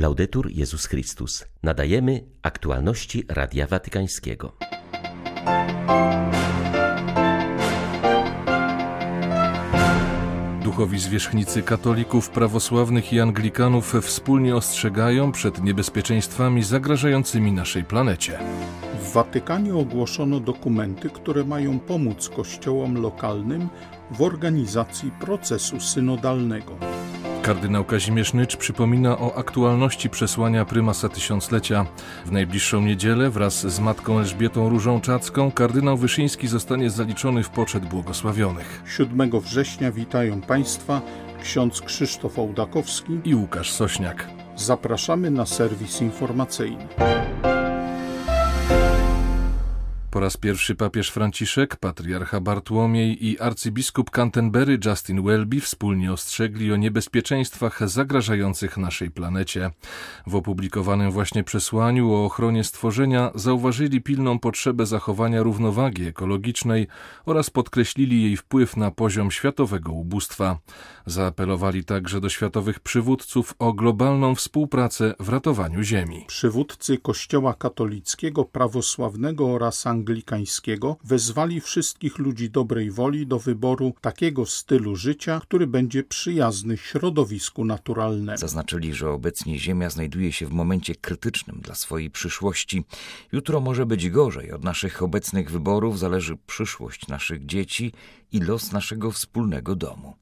Laudetur Jezus Chrystus. Nadajemy aktualności Radia Watykańskiego. Duchowi zwierzchnicy katolików, prawosławnych i anglikanów wspólnie ostrzegają przed niebezpieczeństwami zagrażającymi naszej planecie. W Watykanie ogłoszono dokumenty, które mają pomóc kościołom lokalnym w organizacji procesu synodalnego. Kardynał Kazimierz Nycz przypomina o aktualności przesłania prymasa tysiąclecia. W najbliższą niedzielę wraz z matką Elżbietą Różą Czacką kardynał Wyszyński zostanie zaliczony w poczet błogosławionych. 7 września witają Państwa ksiądz Krzysztof Ołdakowski i Łukasz Sośniak. Zapraszamy na serwis informacyjny. Po raz pierwszy papież Franciszek, patriarcha Bartłomiej i arcybiskup Canterbury Justin Welby wspólnie ostrzegli o niebezpieczeństwach zagrażających naszej planecie. W opublikowanym właśnie przesłaniu o ochronie stworzenia zauważyli pilną potrzebę zachowania równowagi ekologicznej oraz podkreślili jej wpływ na poziom światowego ubóstwa. Zaapelowali także do światowych przywódców o globalną współpracę w ratowaniu Ziemi. Przywódcy Kościoła katolickiego, prawosławnego oraz anglikańskiego wezwali wszystkich ludzi dobrej woli do wyboru takiego stylu życia, który będzie przyjazny środowisku naturalnemu. Zaznaczyli, że obecnie Ziemia znajduje się w momencie krytycznym dla swojej przyszłości. Jutro może być gorzej. Od naszych obecnych wyborów zależy przyszłość naszych dzieci i los naszego wspólnego domu.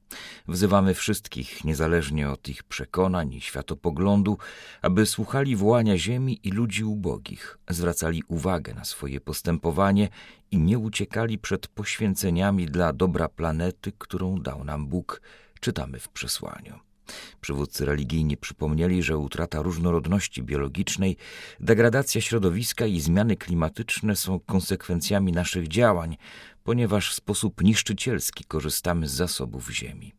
Wzywamy wszystkich, niezależnie od ich przekonań i światopoglądu, aby słuchali wołania ziemi i ludzi ubogich, zwracali uwagę na swoje postępowanie i nie uciekali przed poświęceniami dla dobra planety, którą dał nam Bóg, czytamy w przesłaniu. Przywódcy religijni przypomnieli, że utrata różnorodności biologicznej, degradacja środowiska i zmiany klimatyczne są konsekwencjami naszych działań, ponieważ w sposób niszczycielski korzystamy z zasobów ziemi.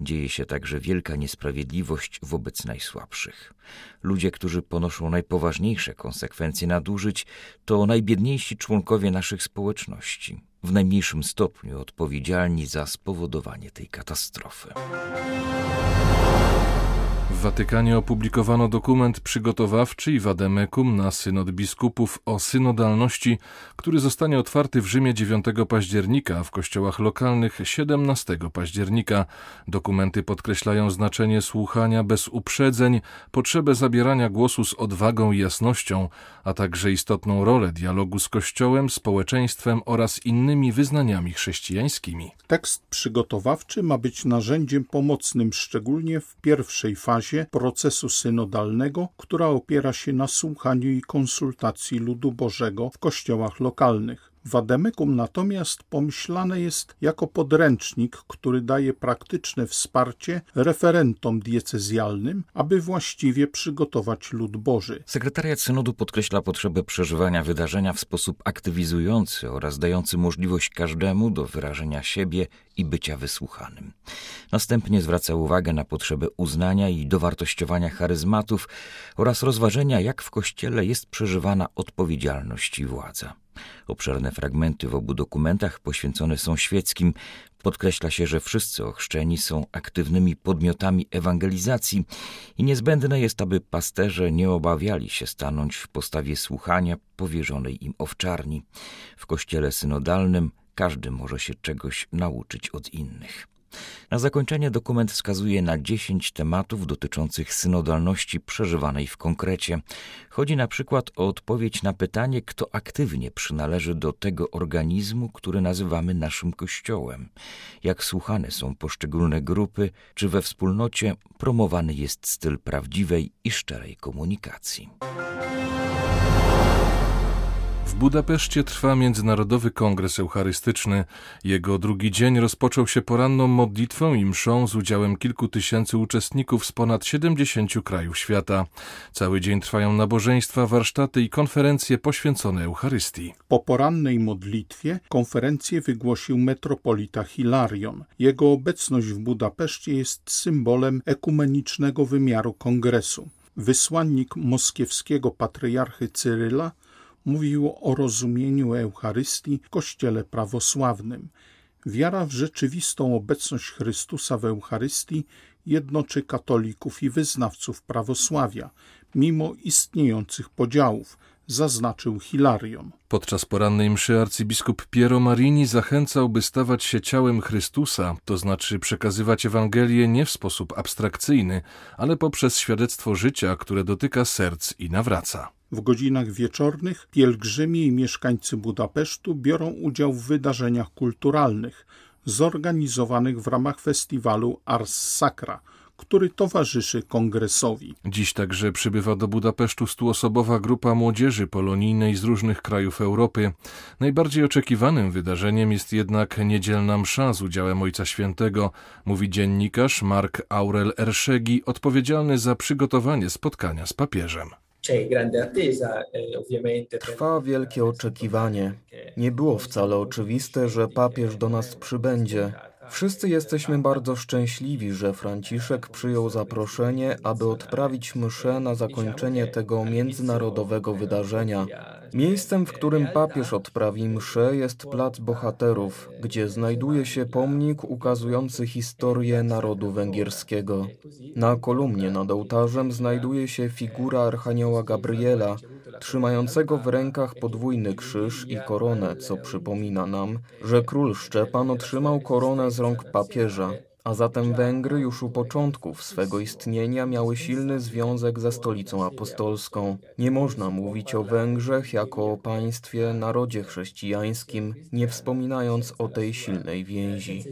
Dzieje się także wielka niesprawiedliwość wobec najsłabszych. Ludzie, którzy ponoszą najpoważniejsze konsekwencje nadużyć, to najbiedniejsi członkowie naszych społeczności, w najmniejszym stopniu odpowiedzialni za spowodowanie tej katastrofy. W Watykanie opublikowano dokument przygotowawczy i wademekum na synod biskupów o synodalności, który zostanie otwarty w Rzymie 9 października, a w kościołach lokalnych 17 października. Dokumenty podkreślają znaczenie słuchania bez uprzedzeń, potrzebę zabierania głosu z odwagą i jasnością, a także istotną rolę dialogu z Kościołem, społeczeństwem oraz innymi wyznaniami chrześcijańskimi. Tekst przygotowawczy ma być narzędziem pomocnym szczególnie w pierwszej fazie fazie procesu synodalnego, która opiera się na słuchaniu i konsultacji ludu Bożego w kościołach lokalnych. Wademekum natomiast pomyślane jest jako podręcznik, który daje praktyczne wsparcie referentom diecezjalnym, aby właściwie przygotować lud Boży. Sekretariat Synodu podkreśla potrzebę przeżywania wydarzenia w sposób aktywizujący oraz dający możliwość każdemu do wyrażenia siebie i bycia wysłuchanym. Następnie zwraca uwagę na potrzebę uznania i dowartościowania charyzmatów oraz rozważenia, jak w Kościele jest przeżywana odpowiedzialność i władza. Obszerne fragmenty w obu dokumentach poświęcone są świeckim. Podkreśla się, że wszyscy ochrzczeni są aktywnymi podmiotami ewangelizacji i niezbędne jest, aby pasterze nie obawiali się stanąć w postawie słuchania powierzonej im owczarni. W kościele synodalnym każdy może się czegoś nauczyć od innych. Na zakończenie dokument wskazuje na dziesięć tematów dotyczących synodalności przeżywanej w konkrecie. Chodzi na przykład o odpowiedź na pytanie, kto aktywnie przynależy do tego organizmu, który nazywamy naszym Kościołem, jak słuchane są poszczególne grupy, czy we wspólnocie promowany jest styl prawdziwej i szczerej komunikacji. W Budapeszcie trwa Międzynarodowy Kongres Eucharystyczny. Jego drugi dzień rozpoczął się poranną modlitwą i mszą z udziałem kilku tysięcy uczestników z ponad 70 krajów świata. Cały dzień trwają nabożeństwa, warsztaty i konferencje poświęcone Eucharystii. Po porannej modlitwie konferencję wygłosił metropolita Hilarion. Jego obecność w Budapeszcie jest symbolem ekumenicznego wymiaru kongresu. Wysłannik moskiewskiego patriarchy Cyryla mówił o rozumieniu Eucharystii w Kościele prawosławnym. Wiara w rzeczywistą obecność Chrystusa w Eucharystii jednoczy katolików i wyznawców prawosławia, mimo istniejących podziałów, zaznaczył Hilarion. Podczas porannej mszy arcybiskup Piero Marini zachęcał, by stawać się ciałem Chrystusa, to znaczy przekazywać Ewangelię nie w sposób abstrakcyjny, ale poprzez świadectwo życia, które dotyka serc i nawraca. W godzinach wieczornych pielgrzymi i mieszkańcy Budapesztu biorą udział w wydarzeniach kulturalnych zorganizowanych w ramach festiwalu Ars Sacra – który towarzyszy kongresowi. Dziś także przybywa do Budapesztu stuosobowa grupa młodzieży polonijnej z różnych krajów Europy. Najbardziej oczekiwanym wydarzeniem jest jednak niedzielna msza z udziałem Ojca Świętego, mówi dziennikarz Mark Aurel Erszegi, odpowiedzialny za przygotowanie spotkania z papieżem. Eh, Trwa wielkie oczekiwanie. Nie było wcale oczywiste, że papież do nas przybędzie. Wszyscy jesteśmy bardzo szczęśliwi, że Franciszek przyjął zaproszenie, aby odprawić mszę na zakończenie tego międzynarodowego wydarzenia. Miejscem, w którym papież odprawi mszę, jest Plac Bohaterów, gdzie znajduje się pomnik ukazujący historię narodu węgierskiego. Na kolumnie nad ołtarzem znajduje się figura Archanioła Gabriela, trzymającego w rękach podwójny krzyż i koronę, co przypomina nam, że król Szczepan otrzymał koronę z rąk papieża, a zatem Węgry już u początków swego istnienia miały silny związek ze stolicą apostolską. Nie można mówić o Węgrzech jako o państwie, narodzie chrześcijańskim, nie wspominając o tej silnej więzi.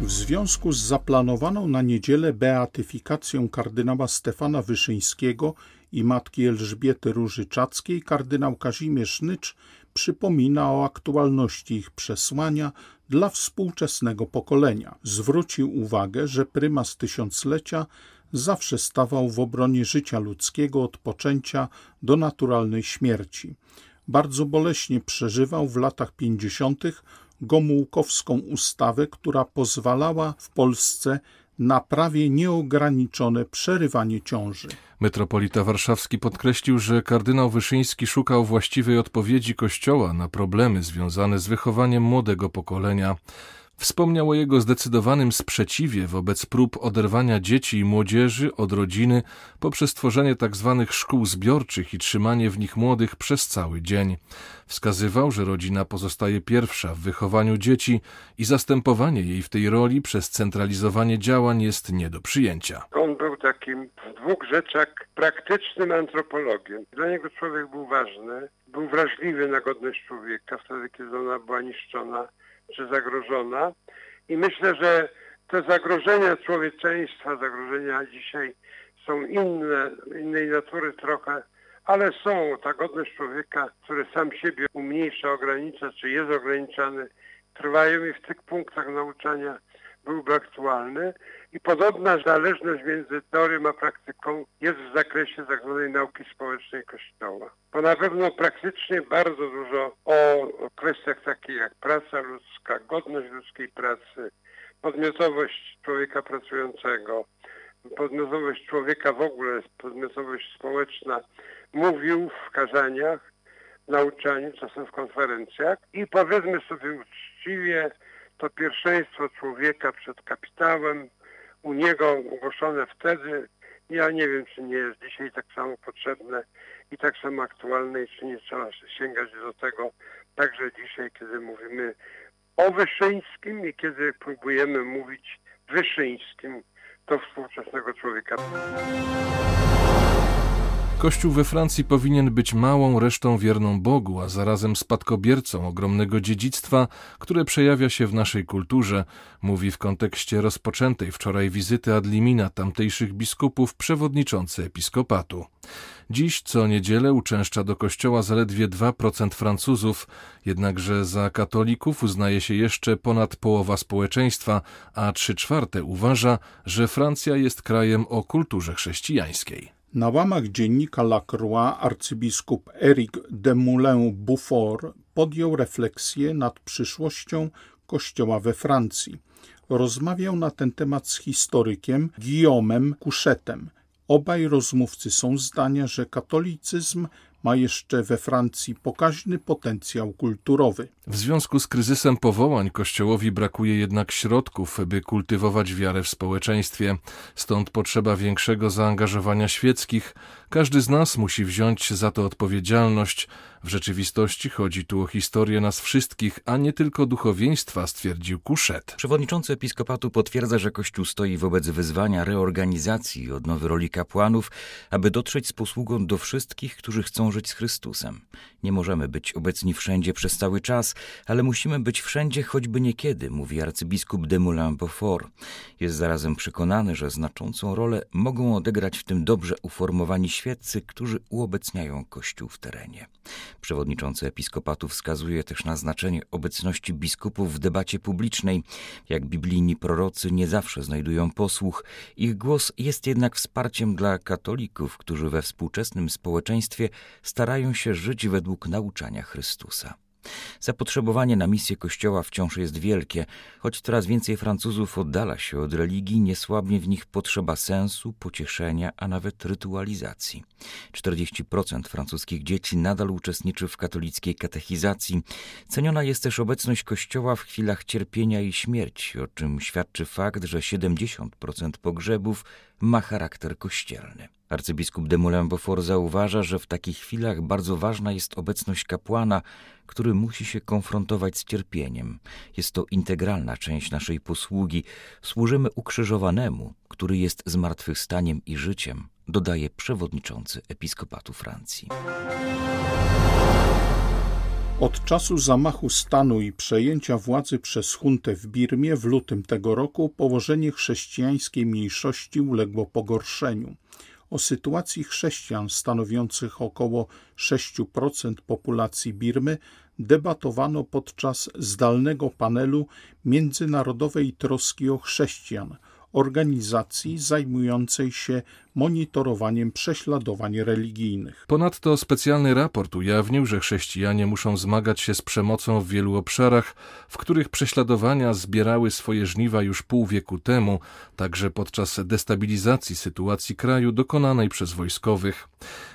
W związku z zaplanowaną na niedzielę beatyfikacją kardynała Stefana Wyszyńskiego i matki Elżbiety Róży Czackiej, kardynał Kazimierz Nycz przypomina o aktualności ich przesłania dla współczesnego pokolenia. Zwrócił uwagę, że prymas tysiąclecia zawsze stawał w obronie życia ludzkiego od poczęcia do naturalnej śmierci. Bardzo boleśnie przeżywał w latach pięćdziesiątych Gomułkowską ustawę, która pozwalała w Polsce na prawie nieograniczone przerywanie ciąży. Metropolita Warszawski podkreślił, że kardynał Wyszyński szukał właściwej odpowiedzi Kościoła na problemy związane z wychowaniem młodego pokolenia. Wspomniał o jego zdecydowanym sprzeciwie wobec prób oderwania dzieci i młodzieży od rodziny poprzez tworzenie tzw. Tak szkół zbiorczych i trzymanie w nich młodych przez cały dzień. Wskazywał, że rodzina pozostaje pierwsza w wychowaniu dzieci i zastępowanie jej w tej roli przez centralizowanie działań jest nie do przyjęcia. On był takim w dwóch rzeczach praktycznym antropologiem. Dla niego człowiek był ważny, był wrażliwy na godność człowieka wtedy, kiedy ona była niszczona czy zagrożona. I myślę, że te zagrożenia człowieczeństwa, zagrożenia dzisiaj są inne, innej natury trochę, ale są. Ta godność człowieka, który sam siebie umniejsza, ogranicza, czy jest ograniczany, trwają i w tych punktach nauczania byłby aktualny. I podobna zależność między teorią a praktyką jest w zakresie tzw. Tak nauki społecznej Kościoła. Bo na pewno praktycznie bardzo dużo o, o kwestiach takich jak praca ludzka, godność ludzkiej pracy, podmiotowość człowieka pracującego, podmiotowość człowieka w ogóle, podmiotowość społeczna, mówił w kazaniach, nauczaniu, czasem w konferencjach i powiedzmy sobie uczciwie, to pierwszeństwo człowieka przed kapitałem, u niego ogłoszone wtedy, ja nie wiem, czy nie jest dzisiaj tak samo potrzebne i tak samo aktualne i czy nie trzeba sięgać do tego także dzisiaj, kiedy mówimy o Wyszyńskim i kiedy próbujemy mówić Wyszyńskim do współczesnego człowieka. Kościół we Francji powinien być małą resztą wierną Bogu, a zarazem spadkobiercą ogromnego dziedzictwa, które przejawia się w naszej kulturze, mówi w kontekście rozpoczętej wczoraj wizyty Adlimina tamtejszych biskupów przewodniczący episkopatu. Dziś co niedzielę uczęszcza do kościoła zaledwie 2% Francuzów, jednakże za katolików uznaje się jeszcze ponad połowa społeczeństwa, a 3 czwarte uważa, że Francja jest krajem o kulturze chrześcijańskiej. Na łamach dziennika La Croix arcybiskup Eric de Moulin-Beaufort podjął refleksję nad przyszłością Kościoła we Francji. Rozmawiał na ten temat z historykiem Guillaumem Couchetem. Obaj rozmówcy są zdania, że katolicyzm ma jeszcze we Francji pokaźny potencjał kulturowy. W związku z kryzysem powołań Kościołowi brakuje jednak środków, by kultywować wiarę w społeczeństwie. Stąd potrzeba większego zaangażowania świeckich. Każdy z nas musi wziąć za to odpowiedzialność. W rzeczywistości chodzi tu o historię nas wszystkich, a nie tylko duchowieństwa, stwierdził Kuszet. Przewodniczący episkopatu potwierdza, że Kościół stoi wobec wyzwania reorganizacji i odnowy roli kapłanów, aby dotrzeć z posługą do wszystkich, którzy chcą żyć z Chrystusem. Nie możemy być obecni wszędzie przez cały czas, ale musimy być wszędzie choćby niekiedy, mówi arcybiskup de Moulin-Beaufort. Jest zarazem przekonany, że znaczącą rolę mogą odegrać w tym dobrze uformowani świeccy, którzy uobecniają Kościół w terenie. Przewodniczący episkopatu wskazuje też na znaczenie obecności biskupów w debacie publicznej. Jak biblijni prorocy nie zawsze znajdują posłuch, ich głos jest jednak wsparciem dla katolików, którzy we współczesnym społeczeństwie starają się żyć według nauczania Chrystusa. Zapotrzebowanie na misję Kościoła wciąż jest wielkie, choć coraz więcej Francuzów oddala się od religii, niesłabnie w nich potrzeba sensu, pocieszenia, a nawet rytualizacji. 40% francuskich dzieci nadal uczestniczy w katolickiej katechizacji. Ceniona jest też obecność Kościoła w chwilach cierpienia i śmierci, o czym świadczy fakt, że 70% pogrzebów ma charakter kościelny. Arcybiskup de Moulin-Beaufort zauważa, że w takich chwilach bardzo ważna jest obecność kapłana, który musi się konfrontować z cierpieniem. Jest to integralna część naszej posługi. Służymy ukrzyżowanemu, który jest zmartwychwstaniem i życiem, dodaje przewodniczący episkopatu Francji. Od czasu zamachu stanu i przejęcia władzy przez huntę w Birmie w lutym tego roku położenie chrześcijańskiej mniejszości uległo pogorszeniu. O sytuacji chrześcijan stanowiących około 6% populacji Birmy debatowano podczas zdalnego panelu Międzynarodowej Troski o Chrześcijan, organizacji zajmującej się monitorowaniem prześladowań religijnych. Ponadto specjalny raport ujawnił, że chrześcijanie muszą zmagać się z przemocą w wielu obszarach, w których prześladowania zbierały swoje żniwa już pół wieku temu, także podczas destabilizacji sytuacji kraju dokonanej przez wojskowych.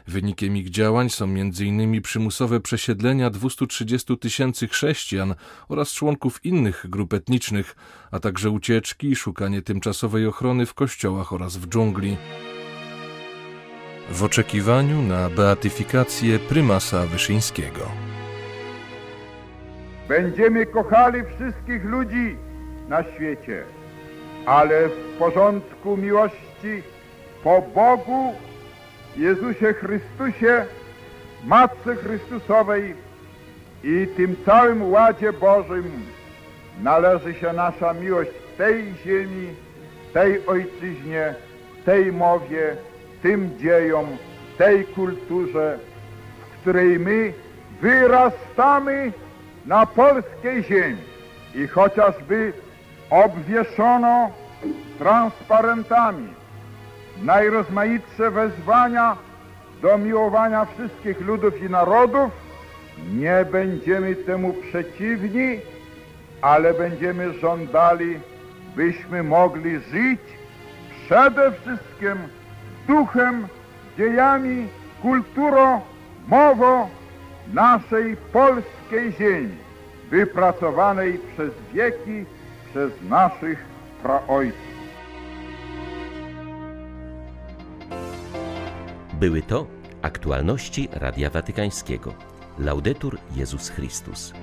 Wynikiem ich działań są m.in. przymusowe przesiedlenia 230 tysięcy chrześcijan oraz członków innych grup etnicznych, a także ucieczki i szukanie ochrony w kościołach oraz w dżungli w oczekiwaniu na beatyfikację prymasa Wyszyńskiego. Będziemy kochali wszystkich ludzi na świecie, ale w porządku miłości po Bogu, Jezusie Chrystusie, Matce Chrystusowej i tym całym ładzie Bożym należy się nasza miłość tej ziemi, tej ojczyźnie, tej mowie, tym dziejom, tej kulturze, w której my wyrastamy na polskiej ziemi. I chociażby obwieszono transparentami najrozmaitsze wezwania do miłowania wszystkich ludów i narodów, nie będziemy temu przeciwni, ale będziemy żądali, byśmy mogli żyć przede wszystkim duchem, dziejami, kulturą, mową naszej polskiej ziemi, wypracowanej przez wieki przez naszych praojców. Były to aktualności Radia Watykańskiego. Laudetur Jezus Chrystus.